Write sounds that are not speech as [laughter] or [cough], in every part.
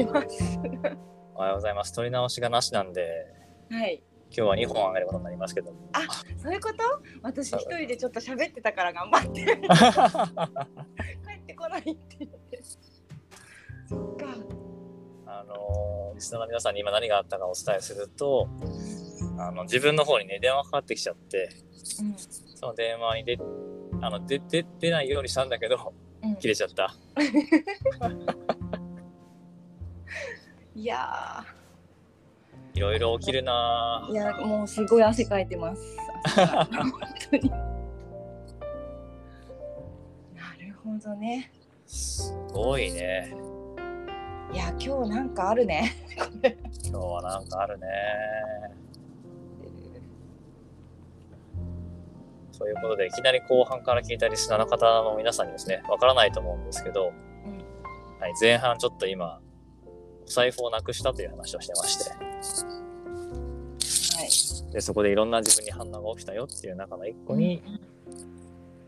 います。おはようございます。取り直しがなしなんで、はい。今日は2本上げることになりますけど。そういうこと？私一人でちょっと喋ってたから頑張って [laughs] 帰ってこないって言って。そっか。あのーリスナーの皆さんに今何があったかお伝えすると、あの自分の方にね、電話かかってきちゃって、うん。その電話に出あの出ないようにしたんだけど、うん切れちゃった。[laughs] いやいろいろ起きるなーいやもうすごい汗かいてます。本当に。なるほどね。すごいね。いや今日なんかあるね。今日はなんかあるね。ということで、いきなり後半から聞いたリスナーの方の皆さんにですね、わからないと思うんですけど、うんはい、前半ちょっと今、お財布をなくしたという話をしてまして、はい。でそこでいろんな自分に反応が起きたよっていう中の一個に、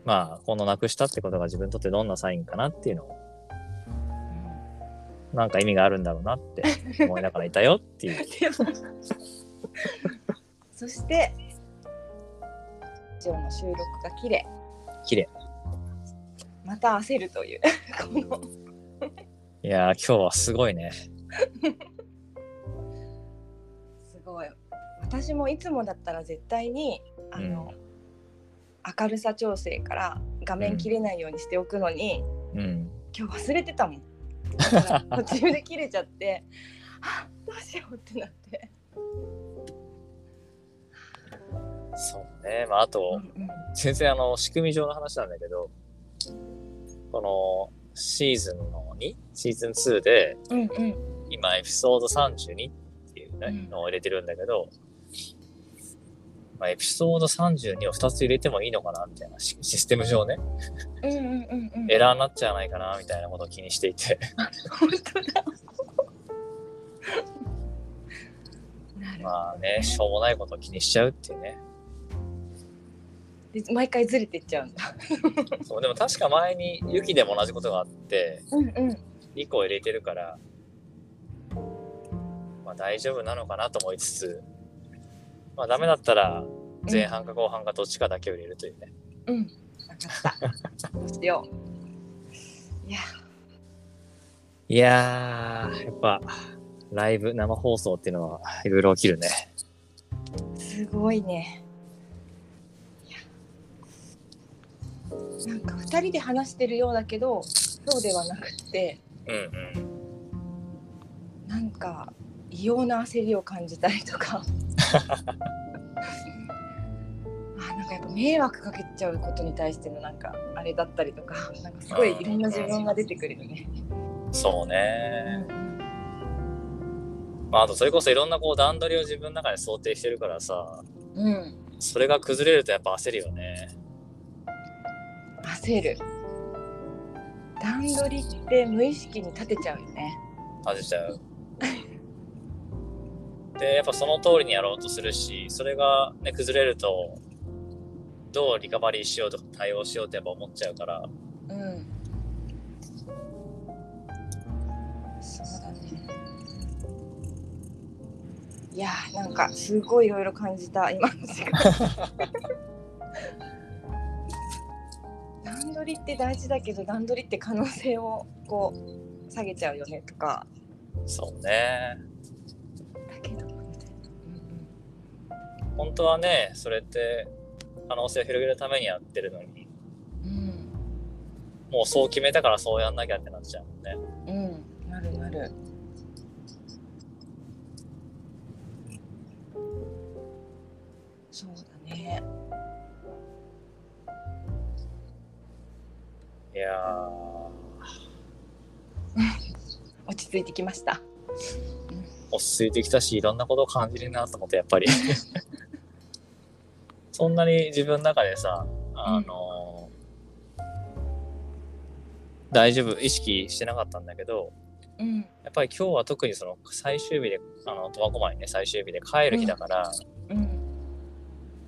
まあ、このなくしたってことが自分にとってどんなサインかなっていうのを、なんか意味があるんだろうなって思いながらいたよっていう。[laughs] [laughs] そして今日の収録が切れ綺麗。また焦るというこのいやー、今日はすごいね。[laughs] すごい。私もいつもだったら絶対にあの、明るさ調整から画面切れないようにしておくのに、うん。今日忘れてたもん。[laughs] 途中で切れちゃってあどうしようってなって、そうね。まあ、あと、うん全然あの、仕組み上の話なんだけど、このシーズンの2、シーズン2で、うんうん今エピソード32っていうのを入れてるんだけど、まあ、エピソード32を2つ入れてもいいのかなみたいなシシステム上ね、うんうんうんうん。エラーになっちゃわないかなみたいなことを気にしていて、本当だ。まあね、しょうもないことを気にしちゃうっていうね。で毎回ずれてっちゃうんだ。そうでも確か前にユキでも同じことがあって、うんうん。2個入れてるから、まあ大丈夫なのかなと思いつつ、まあダメだったら前半か後半かどっちかだけを入れるというね。うん、分かった。どうしよう。いや、いやー、やっぱライブ、生放送っていうのはいろいろ起きるね。すごいね。なんか二人で話してるようだけど、そうではなくって、うんうん。異様な焦りを感じたりとか。[laughs] あなんかやっぱ迷惑かけちゃうことに対してのなんかあれだったりとかなんかすごいいろんな自分が出てくるよね。そうね。まああとそれこそいろんなこう段取りを自分の中で想定してるからさ、うん、それが崩れるとやっぱ焦るよね。焦る。段取りって無意識に立てちゃうよね。感じちゃう。[laughs] で、やっぱその通りにやろうとするし、それがね、崩れると、どうリカバリーしようとか対応しようってやっぱ思っちゃうから、うん。そうだね。いやーなんかすごいいろいろ感じた今の時間。[laughs] 段取りって大事だけど段取りって可能性をこう下げちゃうよねとかそうね。本当はね、それって可能性を広げるためにやってるのに、うんうんもうそう決めたからそうやんなきゃってなっちゃうもんね。うん、うん、なるなる。そうだね。いや [laughs] 落ち着いてきました。ー、落ち着いてきたし、いろんなことを感じるなと思って、やっぱり。[laughs] そんなに自分の中でさ、あの大丈夫、意識してなかったんだけど、うん、やっぱり今日は特にその最終日で、あの、苫小牧ね、最終日で帰る日だから、うん、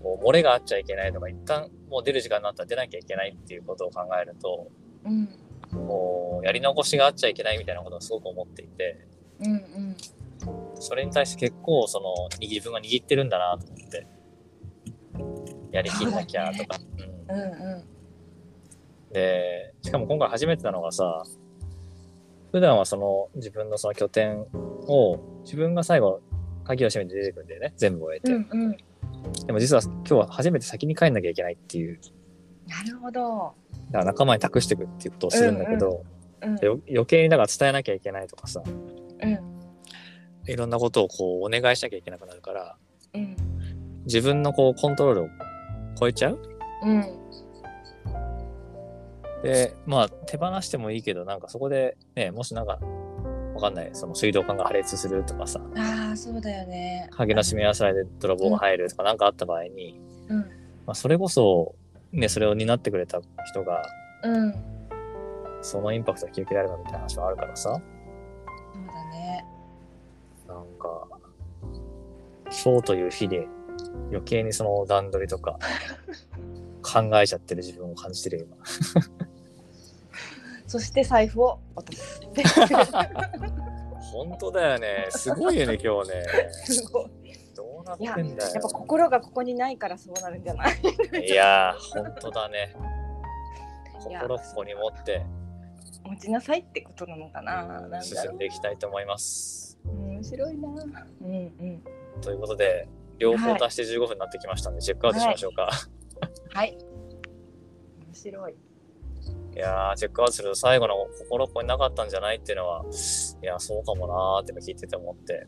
もう漏れがあっちゃいけないとか、一旦もう出る時間になったら出なきゃいけないっていうことを考えると、うん、もうやり残しがあっちゃいけないみたいなことをすごく思っていて、うんうんそれに対して結構その自分が握ってるんだなと思ってやりきんなきゃとか、うんうん。うでしかも今回初めてなのがさ普段はその自分のその拠点を自分が最後鍵を閉めて出てくるんだよね全部終えて、んうんうん。でも実は今日は初めて先に帰んなきゃいけないっていう。なるほど。だから仲間に託していくっていうことをするんだけど、うん。よ余計にだから伝えなきゃいけないとかさ。うんいろんなことをこうお願いしなきゃいけなくなるからうん。自分のこうコントロールを超えちゃう？うん。でまあ手放してもいいけどなんかそこでねもしなんかわかんないその水道管が破裂するとかさああそうだよね。鍵の閉め忘れで泥棒が入るとかなんかあった場合に、うん。まあ、それこそねそれを担ってくれた人がうん。そのインパクトが受けられるのみたいな話もあるからさなんか今日という日で余計にその段取りとか [laughs] 考えちゃってる自分を感じてるよ。今 [laughs] そして財布を落とす。[laughs] 本当だよね。すごいよね今日ね。すごい。どうなっいやてんだやっぱよ心がここにないからそうなるんじゃない？いやー本当だね。心ここに持って。持ちなさいってことなのかな？進んでいきたいと思います。う面白いな。うんうん。ということで両方足して15分になってきましたので、チェックアウトしましょうか、はい。面白い。い、やーチェックアウトすると最後の心ここになかったんじゃないっていうのはいやそうかもなーって今聞いてて思って。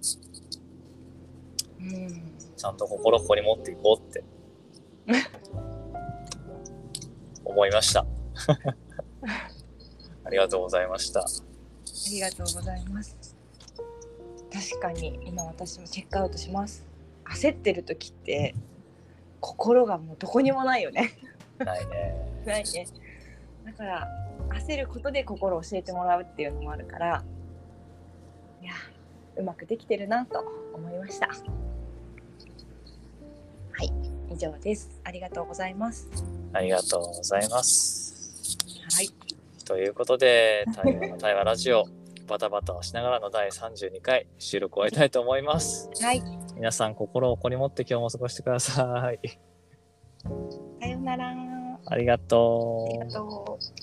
うん。ちゃんと心ここに持っていこうって。[laughs] 思いました。[laughs] ありがとうございました。ありがとうございます確かに今私もチェックアウトします。焦ってる時って心がもうどこにもないよね。ないね。[laughs] ないね。だから焦ることで心を教えてもらうっていうのもあるからいやうまくできてるなと思いました。はい以上です。ありがとうございます。ありがとうございます。はい。ということで、[laughs] 対話の対話ラジオ、バタバタをしながらの第32回収録を終えたいと思います。はい皆さん、心をここに持って今日も過ごしてください。さようならあありがとうりが。とう